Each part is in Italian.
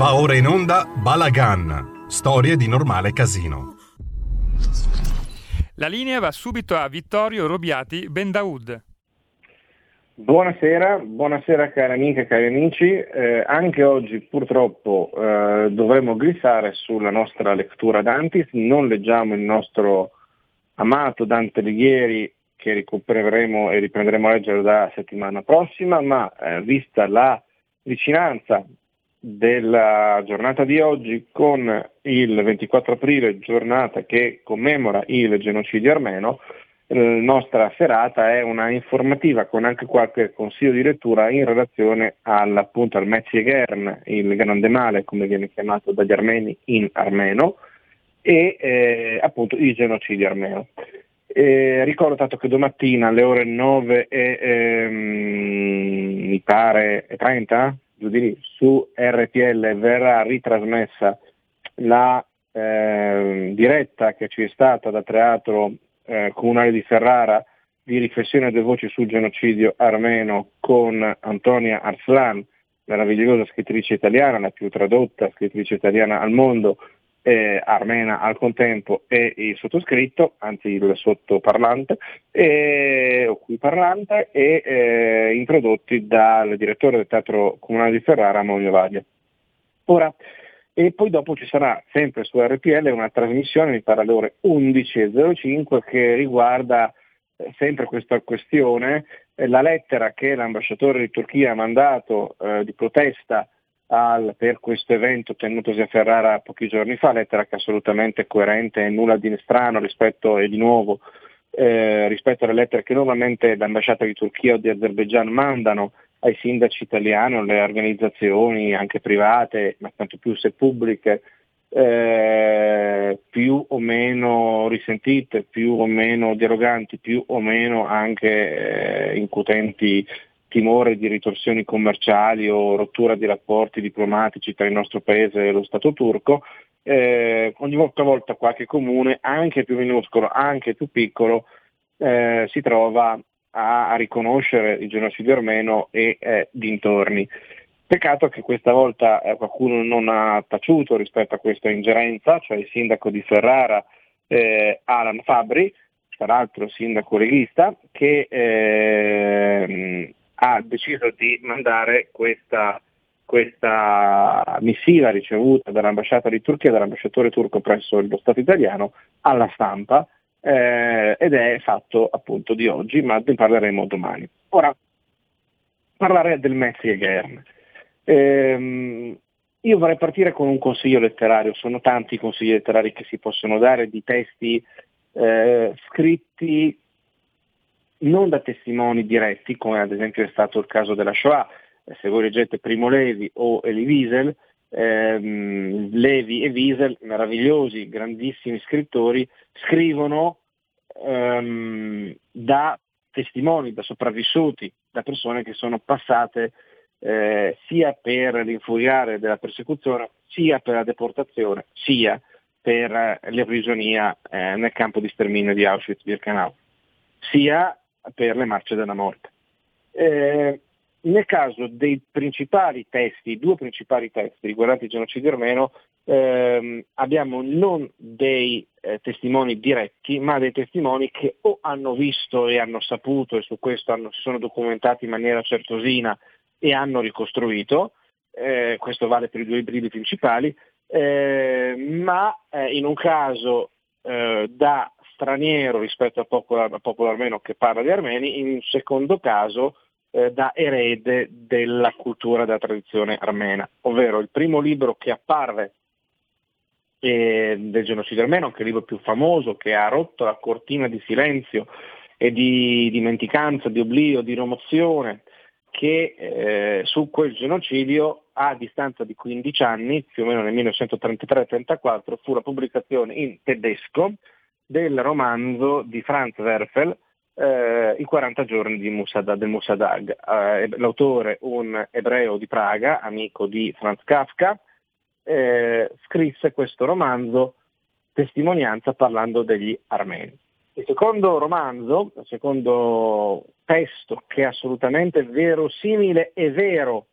Va ora in onda Balagan, storie di normale casino. La linea va subito a Vittorio Robiati Bendaud. Buonasera, buonasera cari amiche e cari amici. Eh, anche oggi purtroppo eh, dovremo glissare sulla nostra lettura Dantis. Non leggiamo il nostro amato Dante Alighieri che recupereremo e riprenderemo a leggere da settimana prossima, ma eh, vista la vicinanza della giornata di oggi con il 24 aprile, giornata che commemora il genocidio armeno, la nostra serata è una informativa con anche qualche consiglio di lettura in relazione al, Metzgern, il grande male come viene chiamato dagli armeni in armeno, e eh, appunto il genocidio armeno. Eh, ricordo tanto che domattina alle ore 9 e ehm, mi pare 30 su RPL verrà ritrasmessa la eh, diretta che ci è stata dal Teatro eh, Comunale di Ferrara di riflessione delle voci sul genocidio armeno con Antonia Arslan, meravigliosa scrittrice italiana, la più tradotta scrittrice italiana al mondo, eh, armena al contempo e il sottoscritto, anzi il sottoparlante, e, o qui parlante, e eh, introdotti dal direttore del Teatro Comunale di Ferrara, Monio Vadia. Ora, e poi dopo ci sarà sempre su RPL una trasmissione, mi pare alle ore 11.05, che riguarda eh, sempre questa questione, eh, la lettera che l'ambasciatore di Turchia ha mandato eh, di protesta al, per questo evento tenutosi a Ferrara pochi giorni fa, lettera che è assolutamente coerente e nulla di strano rispetto, e di nuovo, eh, rispetto alle lettere che normalmente l'ambasciata di Turchia o di Azerbaijan mandano ai sindaci italiani o alle organizzazioni anche private, ma tanto più se pubbliche, eh, più o meno risentite, più o meno deroganti, più o meno anche eh, incutenti timore di ritorsioni commerciali o rottura di rapporti diplomatici tra il nostro paese e lo Stato turco, eh, ogni volta, volta qualche comune, anche più minuscolo, anche più piccolo, eh, si trova a, a, riconoscere il genocidio armeno e eh, dintorni. Peccato che questa volta eh, qualcuno non ha taciuto rispetto a questa ingerenza, cioè il sindaco di Ferrara, eh, Alan Fabri, tra l'altro sindaco leghista, che eh, ha deciso di mandare questa, questa missiva ricevuta dall'ambasciata di Turchia, dall'ambasciatore turco presso lo Stato italiano, alla stampa eh, ed è fatto appunto di oggi, ma ne parleremo domani. Ora, parlare del Metzger. Eh, io vorrei partire con un consiglio letterario, sono tanti i consigli letterari che si possono dare di testi eh, scritti non da testimoni diretti, come ad esempio è stato il caso della Shoah, eh, se voi leggete Primo Levi o Elie Wiesel, ehm, Levi e Wiesel, meravigliosi, grandissimi scrittori, scrivono ehm, da testimoni, da sopravvissuti, da persone che sono passate eh, sia per l'infuriare della persecuzione, sia per la deportazione, sia per eh, l'eprigionia eh, nel campo di sterminio di Auschwitz-Birkenau, sia per le marce della morte. Eh, nel caso dei principali testi, i due principali testi riguardanti il genocidio armeno, ehm, abbiamo non dei eh, testimoni diretti, ma dei testimoni che o hanno visto e hanno saputo e su questo hanno, si sono documentati in maniera certosina e hanno ricostruito, eh, questo vale per i due ibridi principali, eh, ma eh, in un caso eh, da straniero rispetto al popolo, al popolo, armeno che parla di armeni, in secondo caso eh, da erede della cultura della tradizione armena, ovvero il primo libro che apparve eh, del genocidio armeno, che è il libro più famoso, che ha rotto la cortina di silenzio e di dimenticanza, di oblio, di rimozione, che eh, su quel genocidio a distanza di 15 anni, più o meno nel 1933-34, fu la pubblicazione in tedesco del romanzo di Franz Werfel, eh, I 40 giorni Musadag, del Musadag. Eh, l'autore, un ebreo di Praga, amico di Franz Kafka, eh, scrisse questo romanzo testimonianza parlando degli armeni. Il secondo romanzo, il secondo testo che è assolutamente verosimile e vero,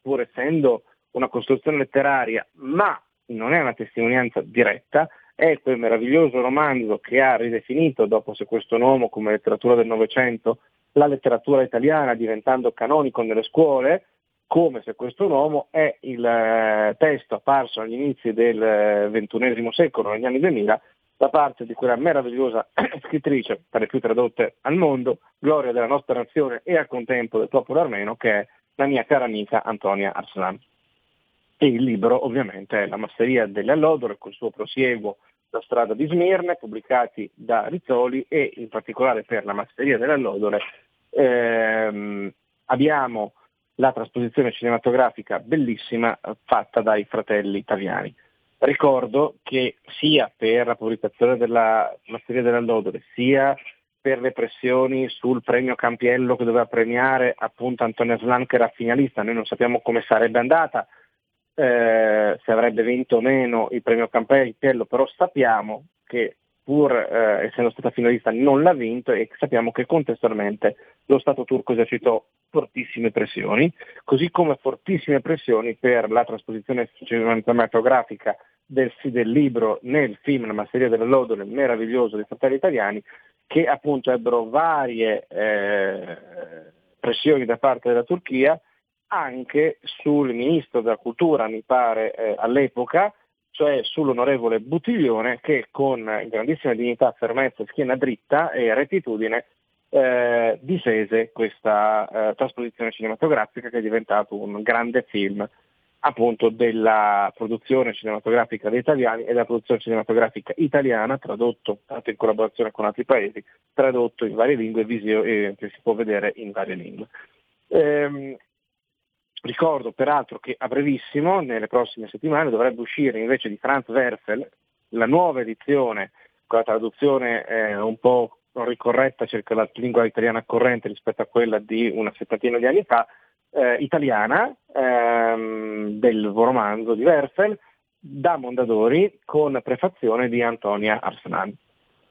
pur essendo una costruzione letteraria, ma non è una testimonianza diretta, è quel meraviglioso romanzo che ha ridefinito, dopo Se questo uomo come letteratura del Novecento, la letteratura italiana diventando canonico nelle scuole, come se questo uomo è il eh, testo apparso agli inizi del XXI eh, secolo, negli anni 2000, da parte di quella meravigliosa scrittrice, tra le più tradotte al mondo, gloria della nostra nazione e al contempo del popolo armeno, che è la mia cara amica Antonia Arslan. E il libro ovviamente è La masseria delle allodore, col suo prosieguo La strada di Smirne, pubblicati da Rizzoli e in particolare per La masseria delle allodore ehm, abbiamo la trasposizione cinematografica bellissima fatta dai fratelli Taviani. Ricordo che sia per la pubblicazione della Masseria dell'Allodole, sia per le pressioni sul premio Campiello che doveva premiare appunto Antonio Slan che era finalista, noi non sappiamo come sarebbe andata, eh, se avrebbe vinto o meno il premio Campiello, però sappiamo che pur eh, essendo stata finalista non l'ha vinto e sappiamo che contestualmente lo Stato turco esercitò fortissime pressioni, così come fortissime pressioni per la trasposizione cinematografica del, del, libro nel film La masseria della Lodole, meraviglioso dei fratelli italiani, che appunto ebbero varie eh, pressioni da parte della Turchia, anche sul ministro della cultura, mi pare, eh, all'epoca, cioè sull'onorevole Buttiglione, che con grandissima dignità, fermezza, schiena dritta e rettitudine eh, difese questa eh, trasposizione cinematografica che è diventato un grande film appunto della produzione cinematografica degli italiani e della produzione cinematografica italiana tradotto tanto in collaborazione con altri paesi, tradotto in varie lingue visio, eh, che si può vedere in varie lingue. Ehm, ricordo peraltro che a brevissimo, nelle prossime settimane, dovrebbe uscire invece di Franz Werfel la nuova edizione con la traduzione eh, un po' ricorretta circa la lingua italiana corrente rispetto a quella di una settantina di anni fa, eh, italiana ehm, del romanzo di Werfel da Mondadori con prefazione di Antonia Arslan.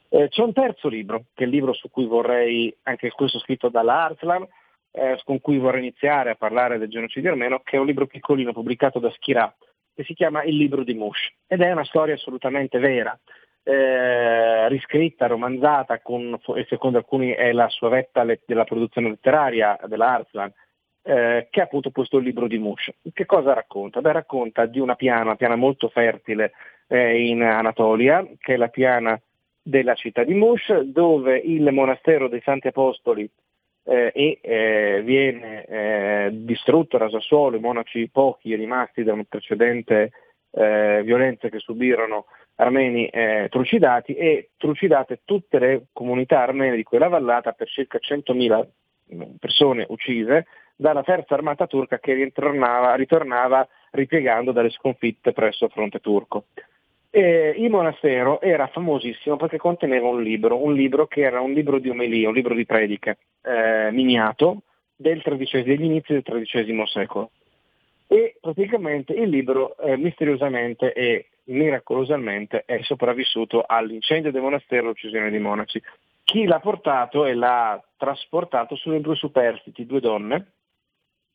Eh, c'è un terzo libro, che è il libro su cui vorrei, anche questo scritto dalla Arslan, eh, con cui vorrei iniziare a parlare del genocidio armeno, che è un libro piccolino pubblicato da Schirà, che si chiama Il libro di Mush, ed è una storia assolutamente vera eh, riscritta, romanzata, con, e secondo alcuni è la sua vetta le, della produzione letteraria della Arslan, eh, che è appunto questo libro di Mush. Che cosa racconta? Beh, racconta di una piana, una piana molto fertile eh, in Anatolia, che è la piana della città di Mush, dove il monastero dei Santi Apostoli eh, e eh, viene eh, distrutto, raso a suolo, i monaci pochi rimasti da una precedente eh, violenza che subirono armeni eh, trucidati e trucidate tutte le comunità armene di quella vallata per circa 100.000 mm, persone uccise dalla terza armata turca che ritornava, ritornava ripiegando dalle sconfitte presso il fronte turco. E il monastero era famosissimo perché conteneva un libro, un libro che era un libro di omelie, un libro di prediche, eh, miniato degli inizi del XIII secolo e praticamente il libro eh, misteriosamente e miracolosamente è sopravvissuto all'incendio del monastero e all'uccisione dei monaci. Chi l'ha portato e l'ha trasportato sono due superstiti, due donne,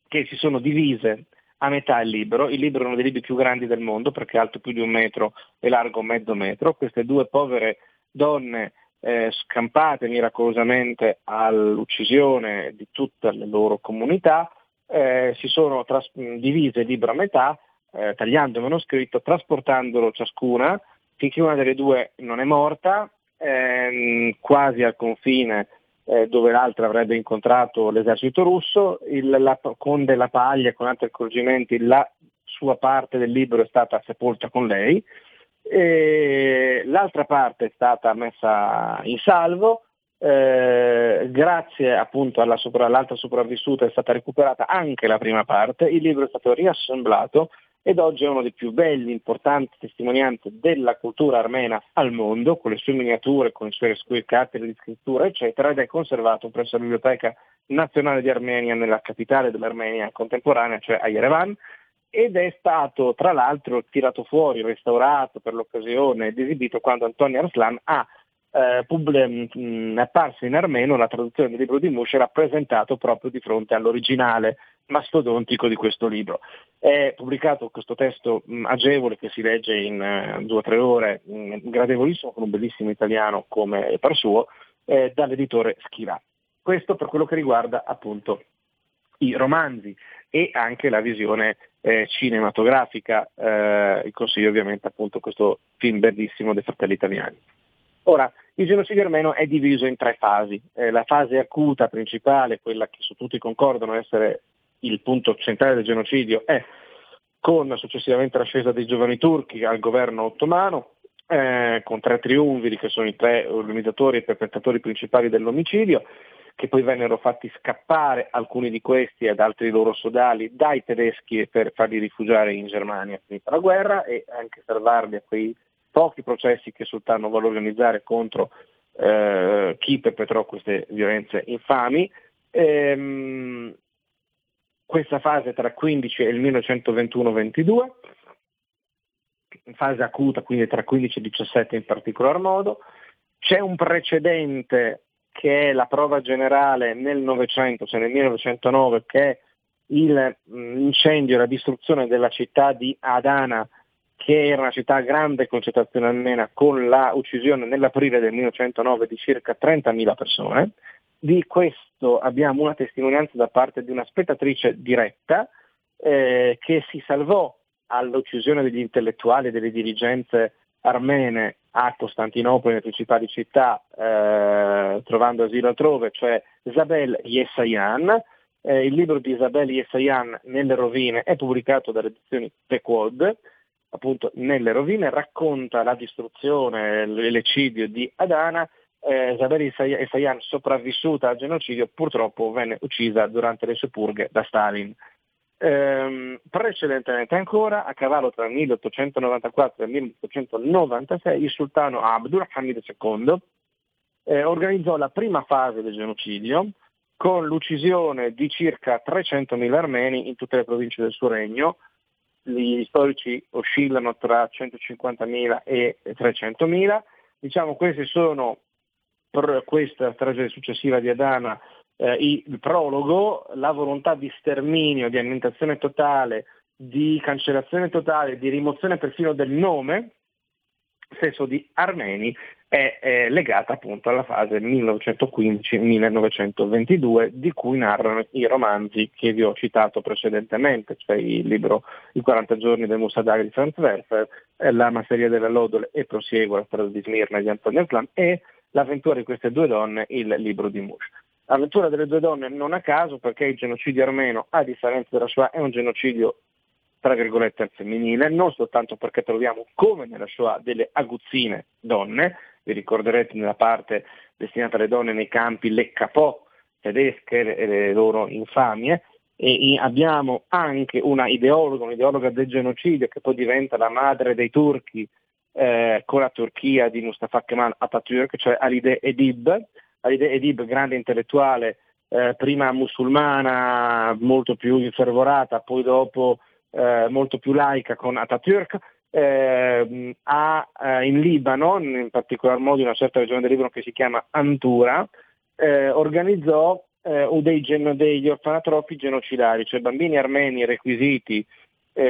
che si sono divise a metà il libro. Il libro è uno dei libri più grandi del mondo perché è alto più di un metro e largo mezzo metro. Queste due povere donne eh, scampate miracolosamente all'uccisione di tutta la loro comunità eh, si sono tras- divise il libro a metà, eh, tagliando il manoscritto, trasportandolo ciascuna finché una delle due non è morta, ehm, quasi al confine eh, dove l'altra avrebbe incontrato l'esercito russo, il, la, con della paglia con altri accorgimenti la sua parte del libro è stata sepolta con lei, e l'altra parte è stata messa in salvo eh, grazie appunto alla sopra, all'altra sopravvissuta è stata recuperata anche la prima parte, il libro è stato riassemblato ed oggi è uno dei più belli, importanti testimonianze della cultura armena al mondo, con le sue miniature, con le sue carte di scrittura, eccetera, ed è conservato presso la Biblioteca Nazionale di Armenia nella capitale dell'Armenia contemporanea, cioè a Yerevan, ed è stato tra l'altro tirato fuori, restaurato per l'occasione ed esibito quando Antonio Arslan ha eh, mm, è apparsa in armeno la traduzione del libro di Moshe rappresentato proprio di fronte all'originale mastodontico di questo libro. È pubblicato questo testo mh, agevole che si legge in uh, due o tre ore, mh, gradevolissimo, con un bellissimo italiano come per suo, eh, dall'editore Schirà. Questo per quello che riguarda appunto i romanzi e anche la visione eh, cinematografica. Eh, consiglio ovviamente appunto questo film bellissimo dei fratelli italiani. Ora, il genocidio armeno è diviso in tre fasi. Eh, la fase acuta principale, quella che su tutti concordano essere il punto centrale del genocidio, è con successivamente l'ascesa dei giovani turchi al governo ottomano, eh, con tre triunviri che sono i tre organizzatori e perpetratori principali dell'omicidio, che poi vennero fatti scappare alcuni di questi ed altri loro sodali dai tedeschi per farli rifugiare in Germania finita la guerra e anche salvarli a quei pochi processi che sultano vuole organizzare contro eh, chi perpetrò queste violenze infami. Ehm, questa fase tra il 15 e il 1921-22, fase acuta quindi tra 15 e 17 in particolar modo, c'è un precedente che è la prova generale nel Novecento, cioè nel 1909, che è l'incendio e la distruzione della città di Adana, che era una città grande concentrazione almena, con la uccisione nell'aprile del 1909 di circa 30.000 persone. Di questo abbiamo una testimonianza da parte di una spettatrice diretta eh, che si salvò all'uccisione degli intellettuali e delle dirigenze armene a Costantinopoli, nelle principali città, eh, trovando asilo altrove, cioè Isabel Yesayan. Eh, il libro di Isabel Yesayan, Nelle rovine, è pubblicato dalle edizioni Pequod, appunto Nelle rovine, racconta la distruzione, l'ecidio di Adana. Eh, Isabel Yesayan, sopravvissuta al genocidio, purtroppo venne uccisa durante le sue purghe da Stalin. Ehm, precedentemente ancora, a cavallo tra il 1894 e il 1896, il sultano Abdul Hamid II eh, organizzò la prima fase del genocidio con l'uccisione di circa 300.000 armeni in tutte le province del suo regno. Gli storici oscillano tra 150.000 e 300.000. Diciamo questi sono per questa tragedia successiva di Adana eh, il prologo, la volontà di sterminio, di annientazione totale, di cancellazione totale, di rimozione perfino del nome stesso di armeni è, è legata appunto alla fase 1915-1922 di cui narrano i romanzi che vi ho citato precedentemente, cioè il libro I 40 giorni del Musadaghi di Franz Werfer, La masseria della Lodole e Proseguo, la storia di Smirna di Antonio Slam e L'avventura di queste due donne, il libro di Mush. L'avventura delle due donne non a caso perché il genocidio armeno, a differenza della Shoah, è un genocidio tra virgolette femminile, non soltanto perché troviamo come nella Shoah delle aguzzine donne, vi ricorderete nella parte destinata alle donne nei campi le capò tedesche e le loro infamie, e abbiamo anche una ideologa, un'ideologa del genocidio che poi diventa la madre dei turchi eh, con la Turchia di Mustafa Kemal Atatürk, cioè Alide Edib, Alide Edib, grande intellettuale, eh, prima musulmana, molto più infervorata, poi dopo eh, molto più laica con Atatürk, eh, ha eh, in Libano, in particolar modo in una certa regione del Libano che si chiama Antura, eh, organizzò dei gen- degli orfanatrofi genocidari, cioè bambini armeni requisiti,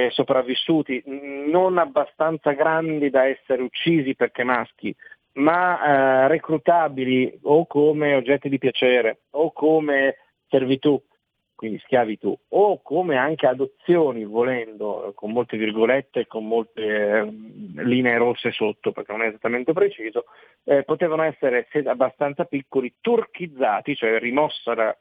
sopravvissuti, non abbastanza grandi da essere uccisi perché maschi, ma eh, reclutabili o come oggetti di piacere o come servitù, quindi schiavitù, o come anche adozioni, volendo, con molte virgolette, con molte eh, linee rosse sotto, perché non è esattamente preciso, eh, potevano essere se abbastanza piccoli, turchizzati, cioè rimossa la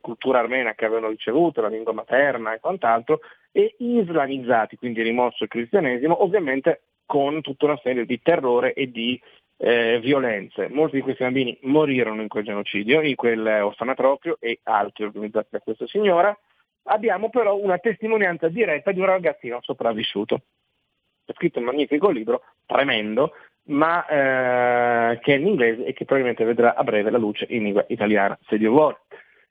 cultura armena che avevano ricevuto, la lingua materna e quant'altro, e islamizzati, quindi rimosso il cristianesimo, ovviamente con tutta una serie di terrore e di eh, violenze. Molti di questi bambini morirono in quel genocidio, in quel orfanatropio e altri organizzati da questa signora. Abbiamo però una testimonianza diretta di un ragazzino sopravvissuto. Ha scritto un magnifico libro, tremendo, ma eh, che è in inglese e che probabilmente vedrà a breve la luce in lingua italiana, se Dio vuole.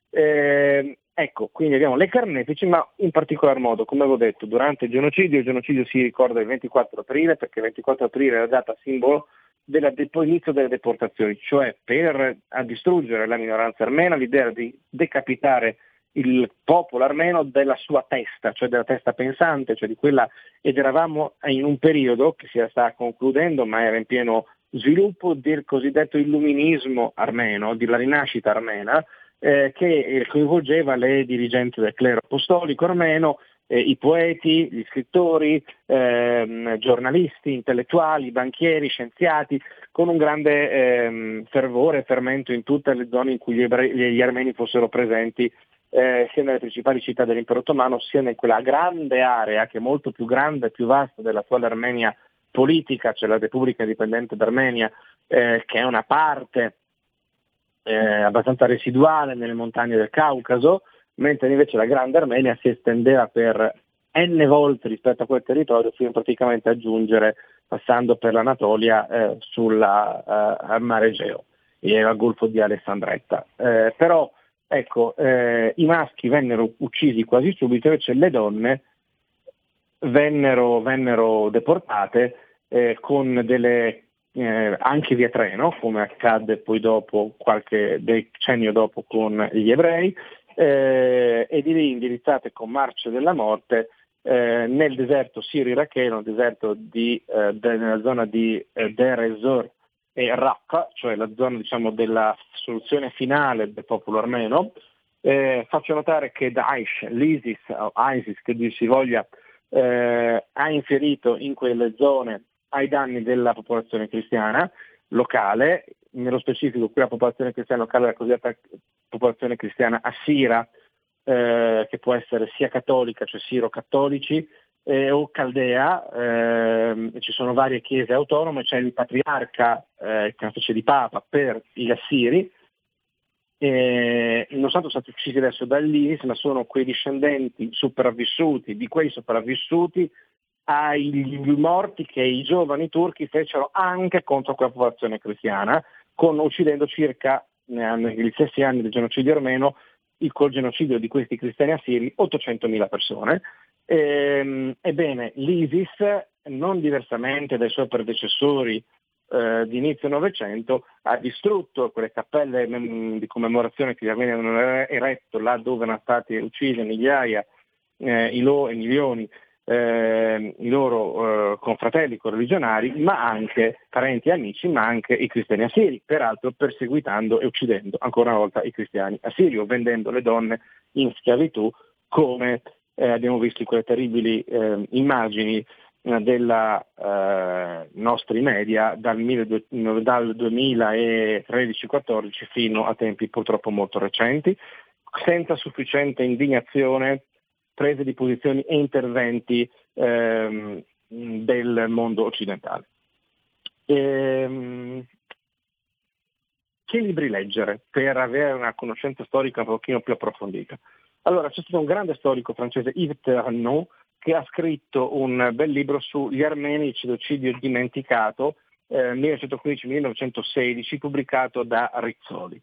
Eh, ecco, quindi abbiamo le carnefici, ma in particolar modo, come avevo detto, durante il genocidio, il genocidio si ricorda il 24 aprile, perché il 24 aprile è la data simbolo dell'inizio delle deportazioni, cioè per distruggere la minoranza armena l'idea di decapitare il popolo armeno della sua testa, cioè della testa pensante, cioè di quella, ed eravamo in un periodo che si sta concludendo, ma era in pieno sviluppo del cosiddetto illuminismo armeno, della rinascita armena, eh, che coinvolgeva le dirigenti del clero apostolico armeno, eh, i poeti, gli scrittori, ehm, giornalisti, intellettuali, banchieri, scienziati, con un grande ehm, fervore e fermento in tutte le zone in cui gli, ebrei, gli armeni fossero presenti eh, sia nelle principali città dell'impero ottomano sia in quella grande area che è molto più grande e più vasta dell'attuale Armenia politica, cioè la Repubblica Indipendente d'Armenia, eh, che è una parte eh, abbastanza residuale nelle montagne del Caucaso, mentre invece la Grande Armenia si estendeva per n volte rispetto a quel territorio fino praticamente a giungere passando per l'Anatolia eh, sulla, al mare Egeo e al golfo di Alessandretta. Eh, però ecco, eh, i maschi vennero uccisi quasi subito, invece le donne vennero, vennero deportate eh, con delle, eh, anche via treno, come accadde poi dopo, qualche decennio dopo con gli ebrei, eh, e di lì indirizzate con marce della morte eh, nel deserto sirio-iracheno, nel deserto di, eh, de, nella zona di eh, Deir ez-Zor e Raqqa, cioè la zona diciamo, della soluzione finale del popolo armeno. Eh, faccio notare che Daesh, l'ISIS o ISIS che dir si voglia, ha inferito in quelle zone ai danni della popolazione cristiana locale, nello specifico qui la popolazione cristiana locale è la cosiddetta popolazione cristiana assira, eh, che può essere sia cattolica, cioè siro-cattolici, eh, o caldea, eh, ci sono varie chiese autonome, c'è il patriarca, eh, che è una specie di papa per gli assiri, eh, non sono stati uccisi adesso dall'ISIS, ma sono quei discendenti sopravvissuti, di quei sopravvissuti ai morti che i giovani turchi fecero anche contro quella popolazione cristiana, con, uccidendo circa negli stessi anni del genocidio armeno, il, col genocidio di questi cristiani assiri, 800.000 persone. Ehm, ebbene, l'ISIS, non diversamente dai suoi predecessori eh, di inizio Novecento, ha distrutto quelle cappelle mh, di commemorazione che gli armeni avevano eretto là dove erano stati uccisi migliaia eh, i lo, e milioni eh, i loro eh, confratelli correligionari, ma anche parenti e amici, ma anche i cristiani assiri, peraltro perseguitando e uccidendo ancora una volta i cristiani assiri o vendendo le donne in schiavitù come eh, abbiamo visto in quelle terribili eh, immagini eh, della eh, nostri media dal 2013-14 fino a tempi purtroppo molto recenti, senza sufficiente indignazione prese di posizioni e interventi ehm, del mondo occidentale. Ehm, che libri leggere per avere una conoscenza storica un pochino più approfondita? Allora, c'è stato un grande storico francese, Yves Ternon, che ha scritto un bel libro sugli armeni, il genocidio dimenticato, eh, 1915-1916, pubblicato da Rizzoli.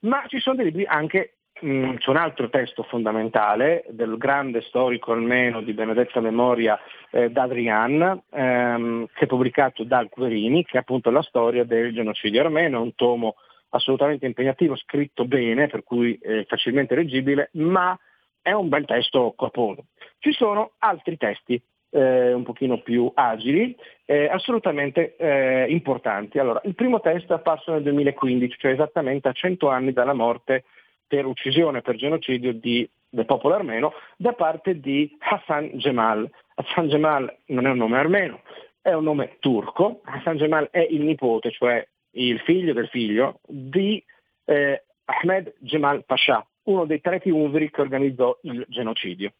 Ma ci sono dei libri anche c'è un altro testo fondamentale del grande storico almeno di benedetta memoria eh, d'Adrian, ehm, che è pubblicato da Guerini, che è appunto la storia del genocidio armeno, un tomo assolutamente impegnativo, scritto bene, per cui eh, facilmente leggibile, ma è un bel testo corposo. Ci sono altri testi eh, un pochino più agili, eh, assolutamente eh, importanti. Allora, il primo testo è apparso nel 2015, cioè esattamente a 100 anni dalla morte per uccisione, per genocidio di, del popolo armeno da parte di Hassan Gemal. Hassan Gemal non è un nome armeno, è un nome turco. Hassan Gemal è il nipote, cioè il figlio del figlio, di eh, Ahmed Gemal Pasha, uno dei tre triumviri che organizzò il genocidio.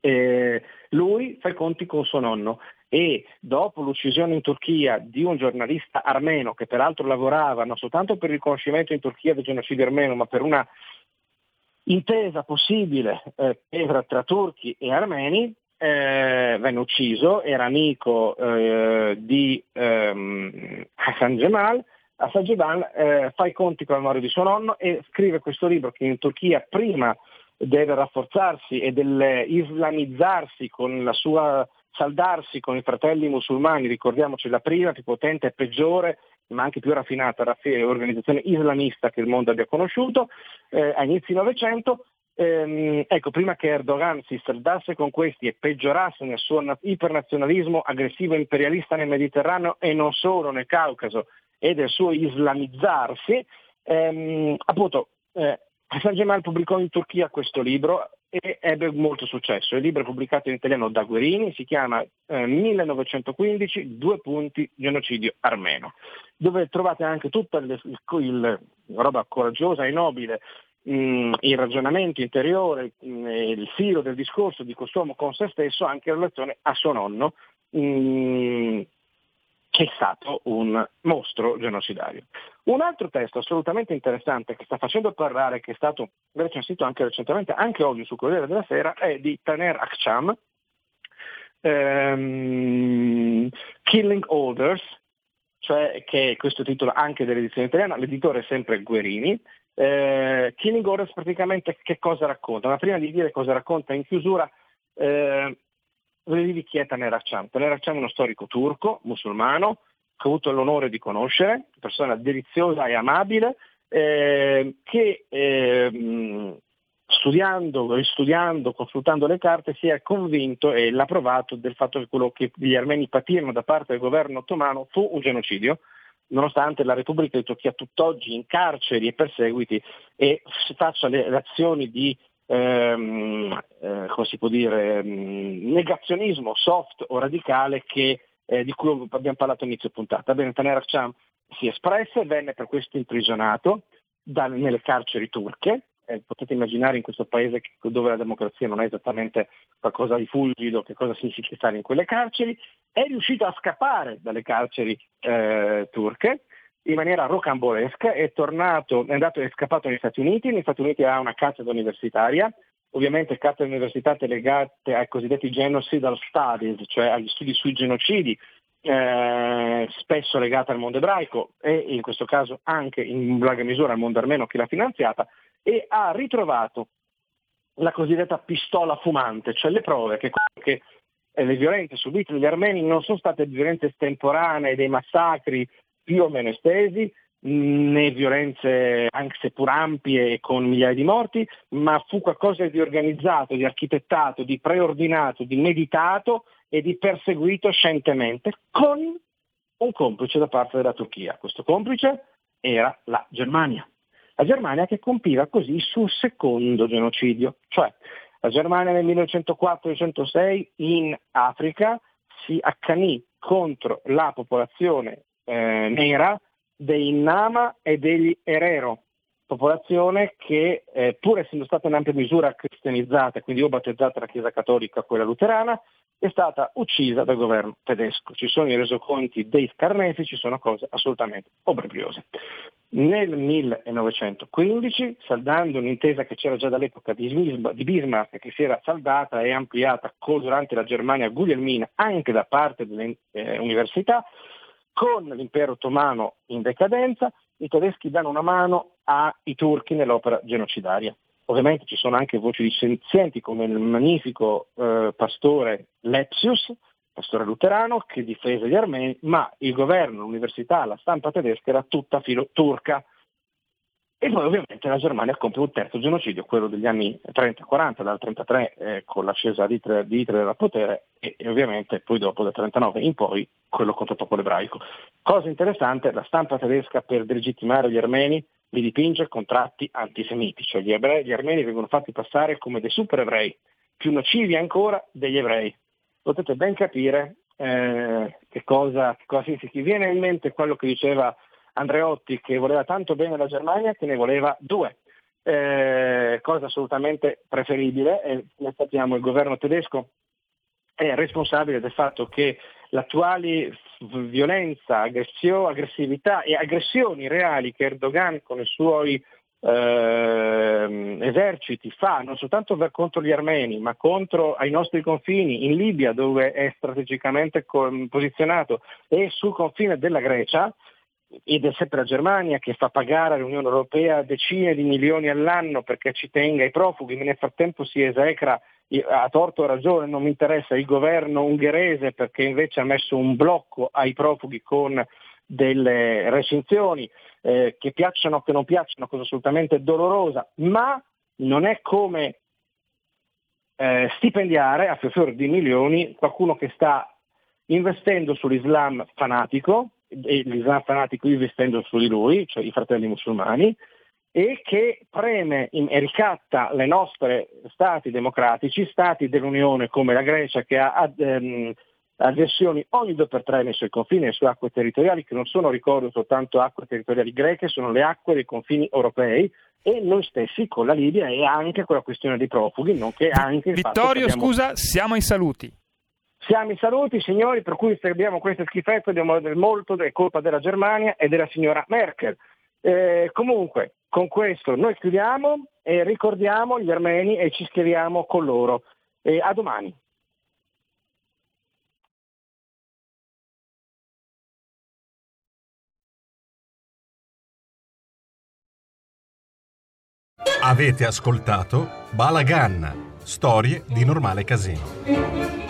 Eh, lui fa i conti con suo nonno e dopo l'uccisione in Turchia di un giornalista armeno che peraltro lavorava non soltanto per il riconoscimento in Turchia del genocidio armeno, ma per una intesa possibile eh, tra turchi e armeni, eh, venne ucciso, era amico eh, di ehm, Hassan Jamal. Hassan Jamal eh, fa i conti con la memoria di suo nonno e scrive questo libro che in Turchia prima deve rafforzarsi e dell'islamizzarsi con la sua saldarsi con i fratelli musulmani, ricordiamoci la prima più potente e peggiore, ma anche più raffinata organizzazione islamista che il mondo abbia conosciuto, eh, a inizi Novecento, ehm, ecco, prima che Erdogan si saldasse con questi e peggiorasse nel suo ipernazionalismo aggressivo e imperialista nel Mediterraneo e non solo nel Caucaso e del suo islamizzarsi, ehm, appunto eh, Hassan Jamal pubblicò in Turchia questo libro e ebbe molto successo. Il libro è pubblicato in italiano da Guerini, si chiama eh, 1915, due punti, genocidio armeno, dove trovate anche tutta la roba coraggiosa e nobile, mh, mm, il ragionamento interiore, mh, mm, il filo del discorso di quest'uomo con se stesso, anche in relazione a suo nonno, mh, mm, che è stato un mostro genocidario. Un altro testo assolutamente interessante che sta facendo parlare, che è stato recensito anche recentemente, anche oggi su Corriere della Sera, è di Taner Akcham, ehm, Killing Orders, cioè che è questo titolo anche dell'edizione italiana, l'editore è sempre Guerini. Eh, Killing Orders praticamente che cosa racconta? Ma prima di dire cosa racconta in chiusura, eh, Vedi chi è Taner Akçam. Taner Akçam è uno storico turco, musulmano, che ho avuto l'onore di conoscere, persona deliziosa e amabile, eh, che eh, studiando, ristudiando, consultando le carte si è convinto e l'ha provato del fatto che quello che gli armeni patirono da parte del governo ottomano fu un genocidio, nonostante la Repubblica di Turchia tutt'oggi incarceri e perseguiti e faccia le, le azioni di ehm, eh, come si può dire, ehm, negazionismo soft o radicale che, eh, di cui abbiamo parlato all'inizio puntata. Bene, Taner Akçam si espresse, venne per questo imprigionato da, nelle carceri turche. Eh, potete immaginare in questo paese dove la democrazia non è esattamente qualcosa di fulgido, che cosa significa stare in quelle carceri, è riuscito a scappare dalle carceri eh, turche, in maniera rocambolesca, è tornato, è andato, è scappato negli Stati Uniti, negli Stati Uniti ha una cattedra universitaria, ovviamente cattedre universitarie legate ai cosiddetti genocidal studies, cioè agli studi sui genocidi, eh, spesso legate al mondo ebraico e in questo caso anche in larga misura al mondo armeno che l'ha finanziata, e ha ritrovato la cosiddetta pistola fumante, cioè le prove che, che eh, le violenze subite dagli armeni non sono state violenze estemporanee, dei massacri più o meno estesi, né violenze anche seppur ampie e con migliaia di morti, ma fu qualcosa di organizzato, di architettato, di preordinato, di meditato e di perseguito scientemente con un complice da parte della Turchia. Questo complice era la Germania. La Germania che compiva così il suo secondo genocidio, cioè la Germania nel 1904-1906 in Africa si accanì contro la popolazione eh, nera dei Nama e degli Herero, popolazione che eh, pur essendo stata in ampia misura cristianizzata, quindi o battezzata la Chiesa Cattolica, quella luterana, è stata uccisa dal governo tedesco. Ci sono i resoconti dei carnefici, sono cose assolutamente obbrobriose. Nel 1915, saldando un'intesa che c'era già dall'epoca di Bismarck, che si era saldata e ampliata durante la Germania guglielmina anche da parte delle eh, università, con l'impero ottomano in decadenza, i tedeschi danno una mano ai turchi nell'opera genocidaria. Ovviamente ci sono anche voci dissenzienti come il magnifico eh, pastore Lepsius, pastore luterano, che difese gli armeni, ma il governo, l'università, la stampa tedesca era tutta filo turca. E poi ovviamente la Germania compie un terzo genocidio, quello degli anni 30-40, dal 33 eh, con l'ascesa di Hitler, di Hitler al potere e, e, ovviamente poi dopo dal 39 in poi quello contro il popolo ebraico. Cosa interessante, la stampa tedesca per delegittimare gli armeni li dipinge con tratti antisemiti, cioè gli, ebrei, gli armeni vengono fatti passare come dei super ebrei, più nocivi ancora degli ebrei. Potete ben capire eh, che cosa, che cosa significa. Viene in mente quello che diceva Andreotti che voleva tanto bene la Germania che ne voleva due. Eh, cosa assolutamente preferibile e come sappiamo il governo tedesco è responsabile del fatto che l'attuale violenza, aggressività e aggressioni reali che Erdogan con i suoi eh, eserciti fa non soltanto contro gli armeni ma contro ai nostri confini in Libia dove è strategicamente posizionato e sul confine della Grecia ed è sempre la Germania che fa pagare all'Unione Europea decine di milioni all'anno perché ci tenga i profughi, nel frattempo si esecra a torto o ragione, non mi interessa, il governo ungherese perché invece ha messo un blocco ai profughi con delle recinzioni eh, che piacciono o che non piacciono, cosa assolutamente dolorosa, ma non è come eh, stipendiare a fior di milioni qualcuno che sta investendo sull'Islam fanatico, e l'Islam fanatico investendo su di lui, cioè i fratelli musulmani, e che preme e ricatta le nostre stati democratici, stati dell'Unione come la Grecia che ha ehm, aggressioni ogni due per tre nei suoi confini e sulle acque territoriali, che non sono, ricordo, soltanto acque territoriali greche, sono le acque dei confini europei, e noi stessi con la Libia e anche con la questione dei profughi, nonché anche Vittorio, abbiamo... scusa, siamo ai saluti. Siamo ai saluti, signori, per cui se abbiamo queste schifezze abbiamo molto è colpa della Germania e della signora Merkel. Eh, comunque, con questo noi chiudiamo e ricordiamo gli armeni e ci schieriamo con loro. E a domani. Avete ascoltato Balagan, storie di normale casino.